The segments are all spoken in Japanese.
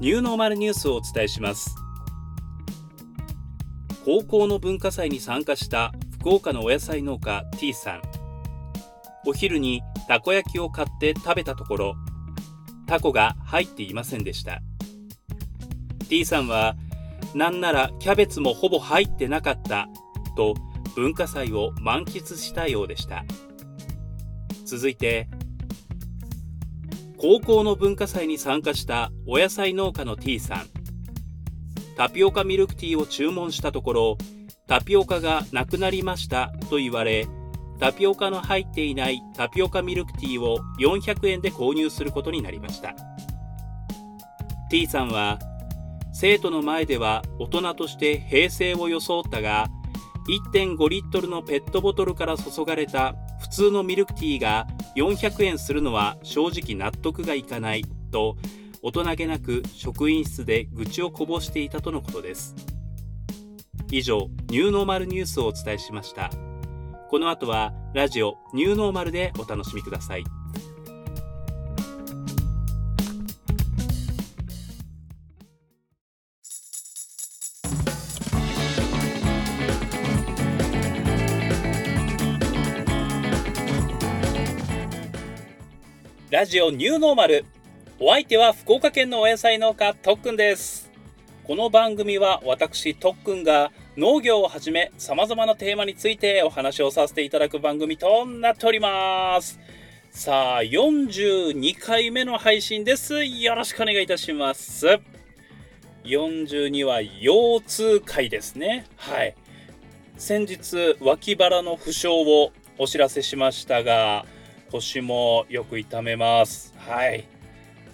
ニューノーマルニュースをお伝えします。高校の文化祭に参加した福岡のお野菜農家 T さん。お昼にたこ焼きを買って食べたところタコが入っていませんでした。T さんはなんならキャベツもほぼ入ってなかったと文化祭を満喫したようでした。続いて高校の文化祭に参加したお野菜農家の T さん。タピオカミルクティーを注文したところタピオカがなくなりましたと言われタピオカの入っていないタピオカミルクティーを400円で購入することになりました。T さんは生徒の前では大人として平成を装ったが1.5リットルのペットボトルから注がれた普通のミルクティーが400円するのは正直納得がいかないと大人げなく職員室で愚痴をこぼしていたとのことです。以上ニューノーマルニュースをお伝えしました。この後はラジオニューノーマルでお楽しみください。ラジオニューノーマル。お相手は福岡県のお野菜農家とっくんです。この番組は私とっくんが農業をはじめ様々なテーマについてお話をさせていただく番組となっております。さあ42回目の配信です。よろしくお願いいたします。42は腰痛回ですね。はい。先日脇腹の負傷をお知らせしましたが腰もよく痛めます。はい。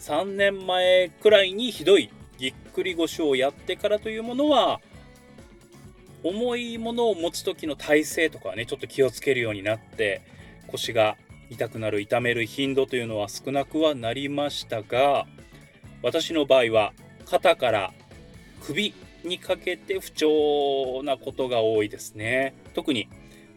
3年前くらいにひどいぎっくり腰をやってからというものは、重いものを持つ時の体勢とかね、ちょっと気をつけるようになって、腰が痛くなる、痛める頻度というのは少なくはなりましたが、私の場合は肩から首にかけて不調なことが多いですね。特に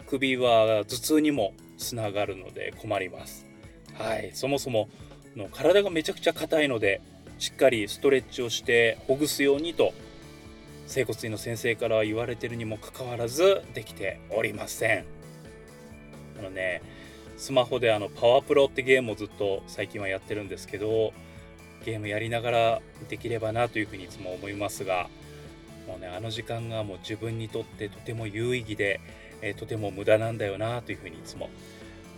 首は頭痛にもつながるので困ります。はい、そもそもの体がめちゃくちゃ硬いのでしっかりストレッチをしてほぐすようにと整骨院の先生から言われてるにもかかわらずできておりません。あのねスマホであのパワープロってゲームをずっと最近はやってるんですけどゲームやりながらできればなというふうにいつも思いますがもうねあの時間がもう自分にとってとても有意義でえ、とても無駄なんだよなというふうにいつも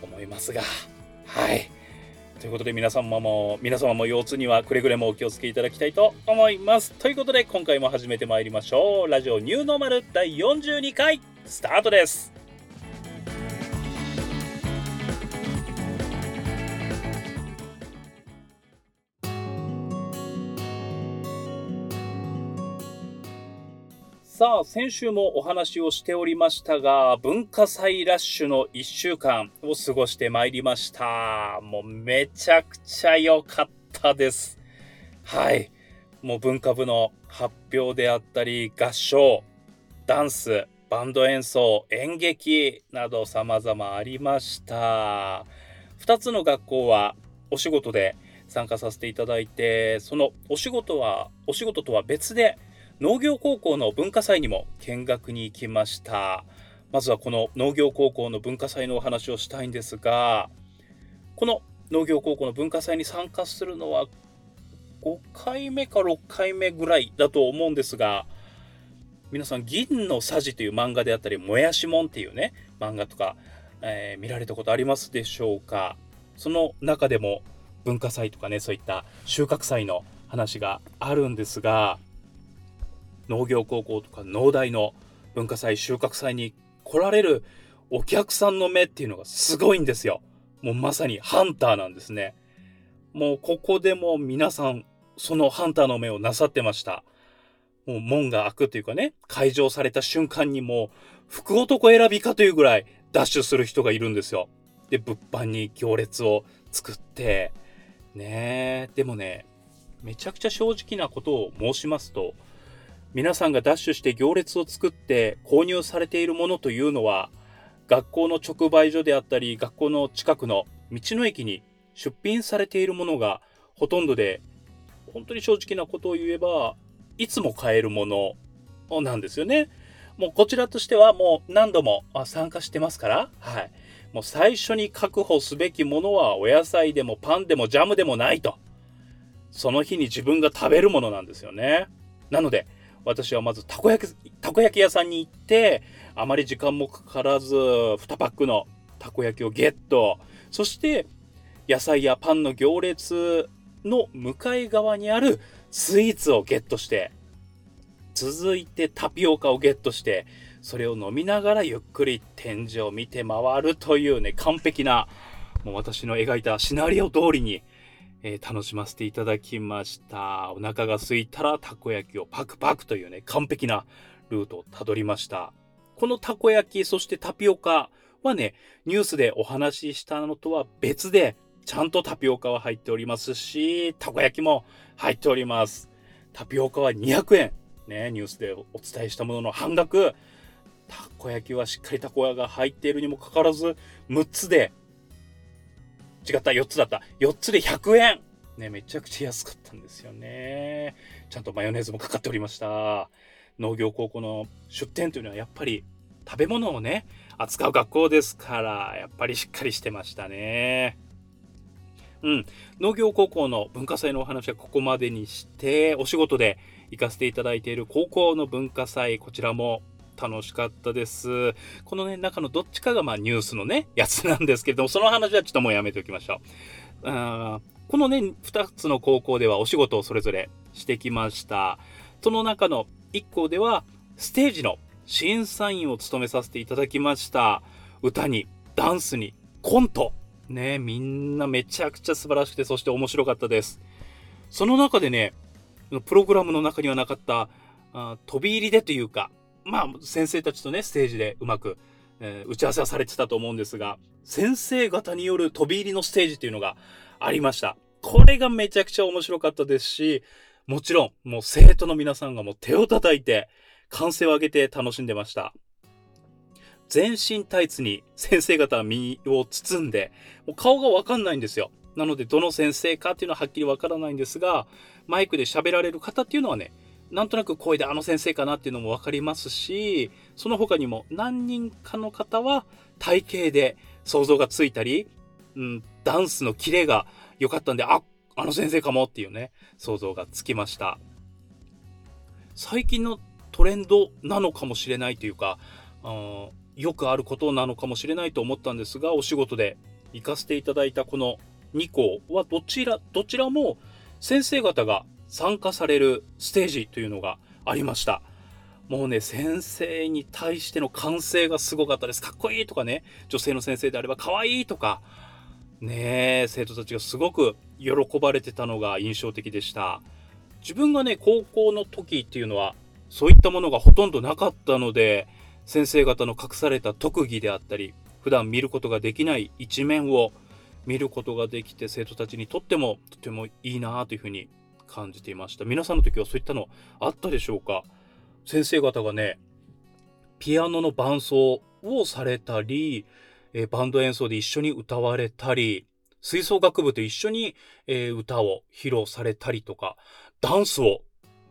思いますが。はい。ということで皆様も皆様も腰痛にはくれぐれもお気をつけいただきたいと思います。ということで今回も始めてまいりましょう。ラジオニューノーマル第42回スタートです。さあ、先週もお話をしておりましたが、文化祭ラッシュの1週間を過ごしてまいりました。もうめちゃくちゃ良かったです。はい。もう文化部の発表であったり、合唱、ダンス、バンド演奏、演劇など様々ありました。2つの学校はお仕事で参加させていただいて、そのお仕事は、お仕事とは別で、農業高校の文化祭にも見学に行きました。まずはこの農業高校の文化祭のお話をしたいんですが、この農業高校の文化祭に参加するのは5回目か6回目ぐらいだと思うんですが、皆さん、銀のさじという漫画であったり、もやしもんっていうね、漫画とか、えー、見られたことありますでしょうか？その中でも文化祭とかね、そういった収穫祭の話があるんですが、農業高校とか農大の文化祭収穫祭に来られるお客さんの目っていうのがすごいんですよ。もうまさにハンターなんですね。もうここでも皆さんそのハンターの目をなさってました。もう門が開くというかね、開場された瞬間にもう福男選びかというぐらいダッシュする人がいるんですよ。で、物販に行列を作って、ねえでもね、めちゃくちゃ正直なことを申しますと、皆さんがダッシュして行列を作って購入されているものというのは、学校の直売所であったり、学校の近くの道の駅に出品されているものがほとんどで、本当に正直なことを言えば、いつも買えるものなんですよね。もうこちらとしてはもう何度も参加してますから、はい。もう最初に確保すべきものはお野菜でもパンでもジャムでもないと。その日に自分が食べるものなんですよね。なので、私はまずたこ焼き、たこ焼き屋さんに行って、あまり時間もかからず、2パックのたこ焼きをゲット。そして、野菜やパンの行列の向かい側にあるスイーツをゲットして、続いてタピオカをゲットして、それを飲みながらゆっくり展示を見て回るというね、完璧な、もう私の描いたシナリオ通りに、えー、楽しませていただきました。お腹が空いたらたこ焼きをパクパクというね、完璧なルートをたどりました。このたこ焼き、そしてタピオカはね、ニュースでお話ししたのとは別で、ちゃんとタピオカは入っておりますし、たこ焼きも入っております。タピオカは200円。ね、ニュースでお伝えしたものの半額。たこ焼きはしっかりたこ焼が入っているにもかかわらず、6つで違った、4つだった。4つで100円ね、めちゃくちゃ安かったんですよね。ちゃんとマヨネーズもかかっておりました。農業高校の出店というのはやっぱり食べ物をね、扱う学校ですから、やっぱりしっかりしてましたね。うん。農業高校の文化祭のお話はここまでにして、お仕事で行かせていただいている高校の文化祭、こちらも楽しかったです。このね、中のどっちかがまあニュースのね、やつなんですけれども、その話はちょっともうやめておきましょう。あこのね、2つの高校ではお仕事をそれぞれしてきました。その中の1校では、ステージの審査員を務めさせていただきました。歌に、ダンスに、コント。ね、みんなめちゃくちゃ素晴らしくて、そして面白かったです。その中でね、プログラムの中にはなかった、あ飛び入りでというか、まあ、先生たちとね、ステージでうまく、えー、打ち合わせはされてたと思うんですが、先生方による飛び入りのステージっていうのがありました。これがめちゃくちゃ面白かったですし、もちろん、もう生徒の皆さんがもう手を叩いて、歓声を上げて楽しんでました。全身タイツに先生方は身を包んで、もう顔がわかんないんですよ。なので、どの先生かっていうのははっきりわからないんですが、マイクで喋られる方っていうのはね、なんとなく声であの先生かなっていうのも分かりますし、その他にも何人かの方は体型で想像がついたり、うん、ダンスのキレが良かったんで、あ、あの先生かもっていうね、想像がつきました。最近のトレンドなのかもしれないというか、あよくあることなのかもしれないと思ったんですが、お仕事で行かせていただいたこの2校はどちら、どちらも先生方が参加されるステージというのがありました。もうね、先生に対しての歓声がすごかったです。かっこいいとかね、女性の先生であれば可愛いいとか、ねえ生徒たちがすごく喜ばれてたのが印象的でした。自分がね、高校の時っていうのは、そういったものがほとんどなかったので、先生方の隠された特技であったり、普段見ることができない一面を見ることができて、生徒たちにとってもとてもいいなというふうに感じていました。皆さんの時はそういったのあったでしょうか？先生方がね、ピアノの伴奏をされたり、え、バンド演奏で一緒に歌われたり、吹奏楽部と一緒に、え、歌を披露されたりとか、ダンスを、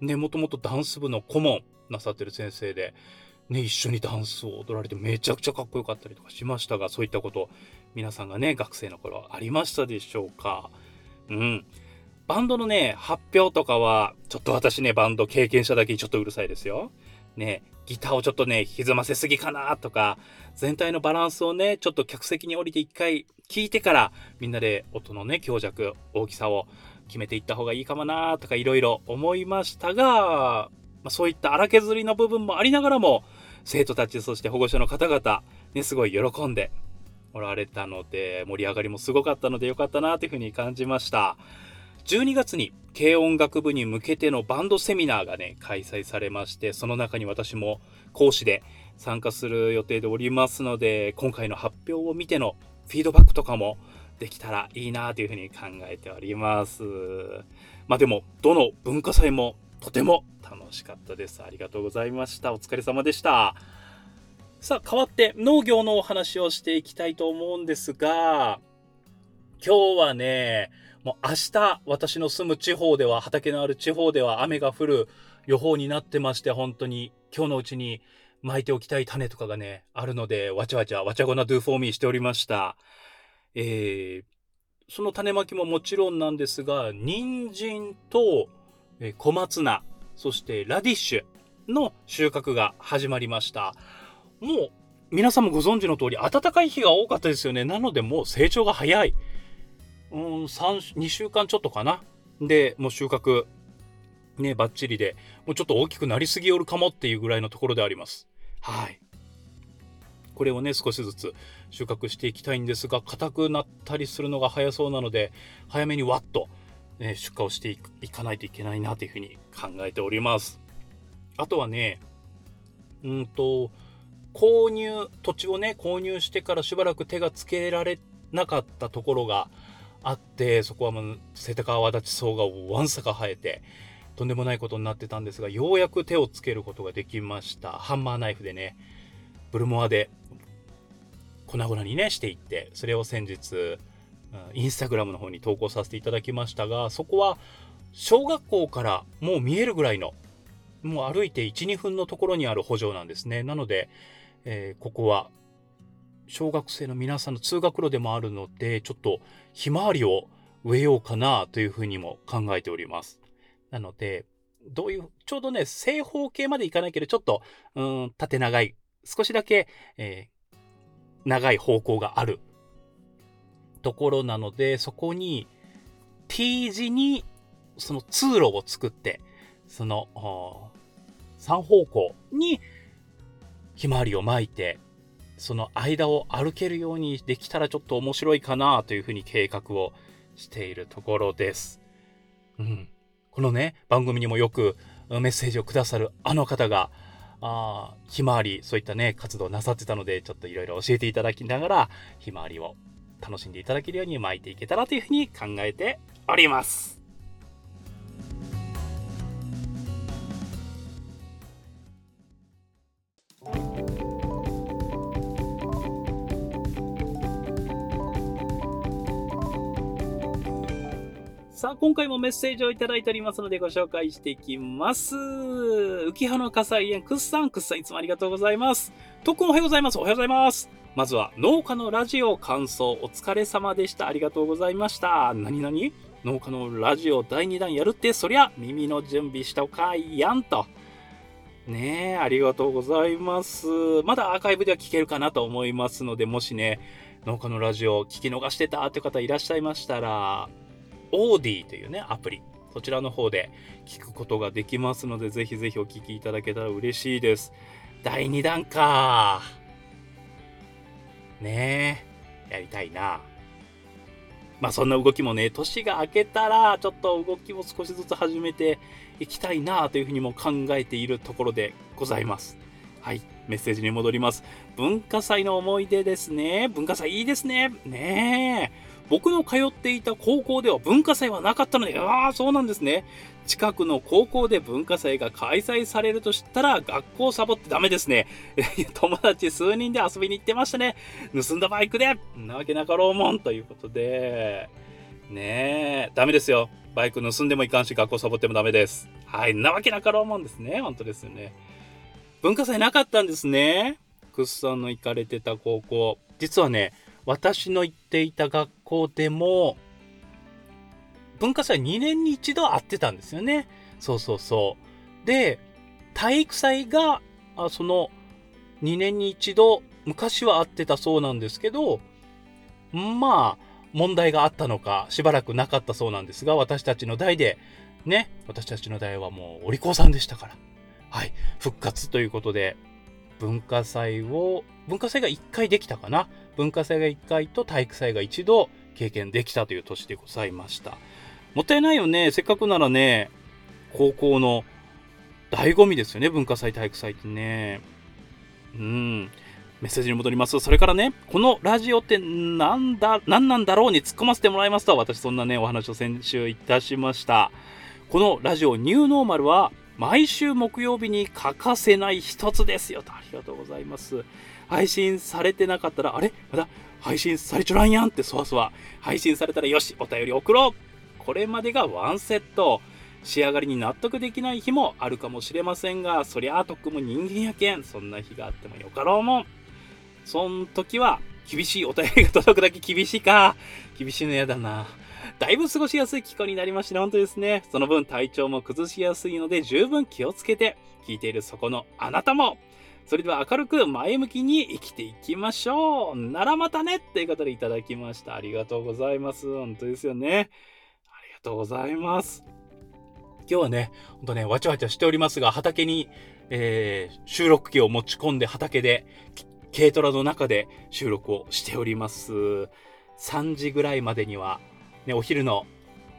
ね、もともとダンス部の顧問なさってる先生で、ね、一緒にダンスを踊られてめちゃくちゃかっこよかったりとかしましたが、そういったこと、皆さんがね、学生の頃ありましたでしょうか？うん。バンドのね、発表とかは、ちょっと私ね、バンド経験者だけにちょっとうるさいですよ。ね、ギターをちょっとね、歪ませすぎかなとか、全体のバランスをね、ちょっと客席に降りて一回聞いてから、みんなで音のね、強弱、大きさを決めていった方がいいかもなとかいろいろ思いましたが、まあ、そういった荒削りの部分もありながらも、生徒たち、そして保護者の方々、ね、すごい喜んでおられたので、盛り上がりもすごかったのでよかったなというふうに感じました。12月に軽音楽部に向けてのバンドセミナーがね、開催されまして、その中に私も講師で参加する予定でおりますので、今回の発表を見てのフィードバックとかもできたらいいなというふうに考えております。まあでも、どの文化祭もとても楽しかったです。ありがとうございました。お疲れ様でした。さあ、変わって農業のお話をしていきたいと思うんですが、今日はね、もう明日、私の住む地方では、畑のある地方では雨が降る予報になってまして、本当に今日のうちに巻いておきたい種とかがね、あるので、わちゃわちゃ、わちゃごなドゥフォーミーしておりました。えー、その種まきももちろんなんですが、人参と小松菜、そしてラディッシュの収穫が始まりました。もう皆さんもご存知の通り暖かい日が多かったですよね。なのでもう成長が早い。うん、2週間ちょっとかな。で、もう収穫、ね、バッチリで、もうちょっと大きくなりすぎよるかもっていうぐらいのところであります。はい。これをね、少しずつ収穫していきたいんですが、硬くなったりするのが早そうなので、早めにわっと、ね、出荷をしていかないといけないなというふうに考えております。あとはね、うんと、購入、土地をね、購入してからしばらく手がつけられなかったところがあって、そこはもう、瀬高泡立ち草がわんさか生えて、とんでもないことになってたんですが、ようやく手をつけることができました。ハンマーナイフでね、ブルモアで粉々にね、していって、それを先日、インスタグラムの方に投稿させていただきましたが、そこは小学校からもう見えるぐらいの、もう歩いて1、2分のところにある補助なんですね。なので、えー、ここは小学生の皆さんの通学路でもあるので、ちょっとひまわりを植えようかなというふうにも考えております。なので、どういう、ちょうどね、正方形までいかないけど、ちょっと、うん、縦長い、少しだけ、えー、長い方向があるところなので、そこに T 字にその通路を作って、その3方向にひまわりを巻いて、その間を歩けるようにできたらちょっと面白いかなというふうに計画をしているところです。うん。このね、番組にもよくメッセージをくださるあの方が、あひまわり、そういったね、活動なさってたので、ちょっといろいろ教えていただきながら、ひまわりを楽しんでいただけるように巻いていけたらというふうに考えております。さあ、今回もメッセージをいただいておりますのでご紹介していきます。浮葉の火災園、くっさん、くっさんいつもありがとうございます。とっくおはようございます。おはようございます。まずは、農家のラジオ感想お疲れ様でした。ありがとうございました。何々？農家のラジオ第2弾やるって、そりゃ耳の準備したおかいやんと。ねえ、ありがとうございます。まだアーカイブでは聞けるかなと思いますので、もしね、農家のラジオ聞き逃してたって方いらっしゃいましたら、オーディというね、アプリ。そちらの方で聞くことができますので、ぜひぜひお聞きいただけたら嬉しいです。第2弾か。ねえ、やりたいな。まあそんな動きもね、年が明けたら、ちょっと動きも少しずつ始めていきたいなというふうにも考えているところでございます。はい、メッセージに戻ります。文化祭の思い出ですね。文化祭いいですね。ねえ。僕の通っていた高校では文化祭はなかったので、ああ、そうなんですね。近くの高校で文化祭が開催されるとしたら、学校サボってダメですね。友達数人で遊びに行ってましたね。盗んだバイクで、なわけなかろうもん。ということで、ねえ、ダメですよ。バイク盗んでもいかんし、学校サボってもダメです。はい、なわけなかろうもんですね。本当ですよね。文化祭なかったんですね。クッさんの行かれてた高校。実はね、私の行っていた学校でも、文化祭2年に一度会ってたんですよね。そうそうそう。で、体育祭が、あその、2年に一度、昔は会ってたそうなんですけど、まあ、問題があったのか、しばらくなかったそうなんですが、私たちの代で、ね、私たちの代はもうお利口さんでしたから、はい、復活ということで、文化祭を、文化祭が1回できたかな？文化祭が1回と体育祭が1度経験できたという年でございました。もったいないよね。せっかくならね、高校の醍醐味ですよね。文化祭、体育祭ってね。うん。メッセージに戻ります。それからね、このラジオってなんだ、何なんだろうに突っ込ませてもらいますと、私そんなね、お話を先週いたしました。このラジオニューノーマルは、毎週木曜日に欠かせない一つですよと。ありがとうございます。配信されてなかったら、あれ？まだ？配信されちょらんやんってそわそわ。配信されたらよし、お便り送ろう。これまでがワンセット。仕上がりに納得できない日もあるかもしれませんが、そりゃあとっくも人間やけん。そんな日があってもよかろうもん。そん時は、厳しいお便りが届くだけ厳しいか。厳しいの嫌だな。だいぶ過ごしやすい気候になりましたね。本当ですね。その分体調も崩しやすいので十分気をつけて、聞いているそこのあなたも、それでは明るく前向きに生きていきましょう。ならまたねっていう方でいただきました。ありがとうございます。本当ですよね。ありがとうございます。今日はね、ほんとね、わちゃわちゃしておりますが、畑に、えー、収録機を持ち込んで畑で、軽トラの中で収録をしております。3時ぐらいまでには、ね、お昼の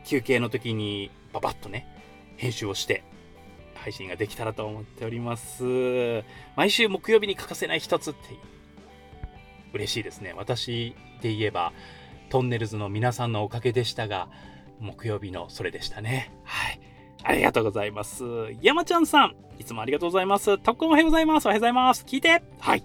休憩の時にババッとね、編集をして配信ができたらと思っております。毎週木曜日に欠かせない一つって嬉しいですね。私で言えば、トンネルズの皆さんのおかげでしたが、木曜日のそれでしたね。はい。ありがとうございます。山ちゃんさん、いつもありがとうございます。特訓おはようございます。おはようございます。聞いて。はい。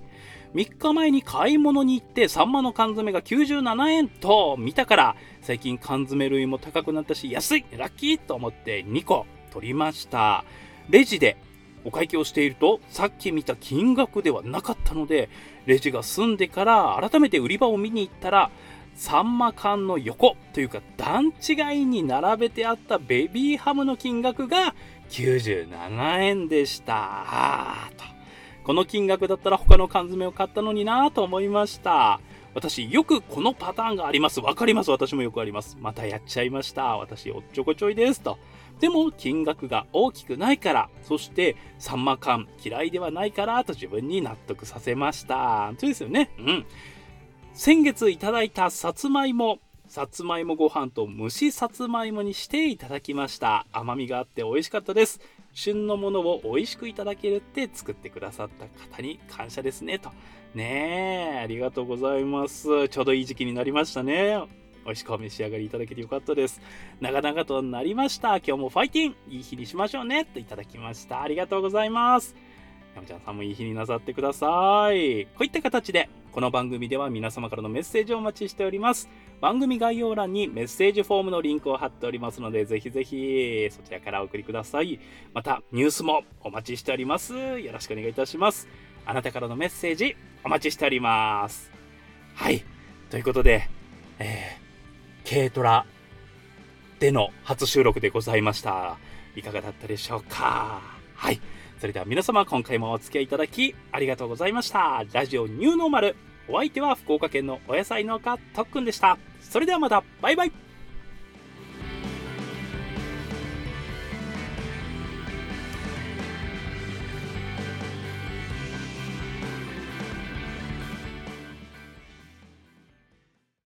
3日前に買い物に行ってサンマの缶詰が97円と見たから最近缶詰類も高くなったし安いラッキーと思って2個取りましたレジでお会計をしているとさっき見た金額ではなかったのでレジが済んでから改めて売り場を見に行ったらサンマ缶の横というか段違いに並べてあったベビーハムの金額が97円でした。とこの金額だったら他の缶詰を買ったのになぁと思いました。私、よくこのパターンがあります。わかります。私もよくあります。またやっちゃいました。私、おっちょこちょいです。と。でも、金額が大きくないから、そして、サンマ缶嫌いではないから、と自分に納得させました。そうですよね。うん。先月いただいたさつまいも、さつまいもご飯と蒸しさつまいもにしていただきました。甘みがあって美味しかったです。旬のものを美味しくいただけるって作ってくださった方に感謝ですね。と。ねえ、ありがとうございます。ちょうどいい時期になりましたね。美味しくお召し上がりいただけてよかったです。長々となりました。今日もファイティンいい日にしましょうね。といただきました。ありがとうございます。山ちゃんさんもいい日になさってください。こういった形で、この番組では皆様からのメッセージをお待ちしております。番組概要欄にメッセージフォームのリンクを貼っておりますので、ぜひぜひそちらからお送りください。また、ニュースもお待ちしております。よろしくお願いいたします。あなたからのメッセージお待ちしております。はい。ということで、えー、軽トラでの初収録でございました。いかがだったでしょうか？はい。それでは皆様今回もお付き合いいただきありがとうございました。ラジオニューノーマル。お相手は福岡県のお野菜農家とっくんでした。それではまた、バイバイ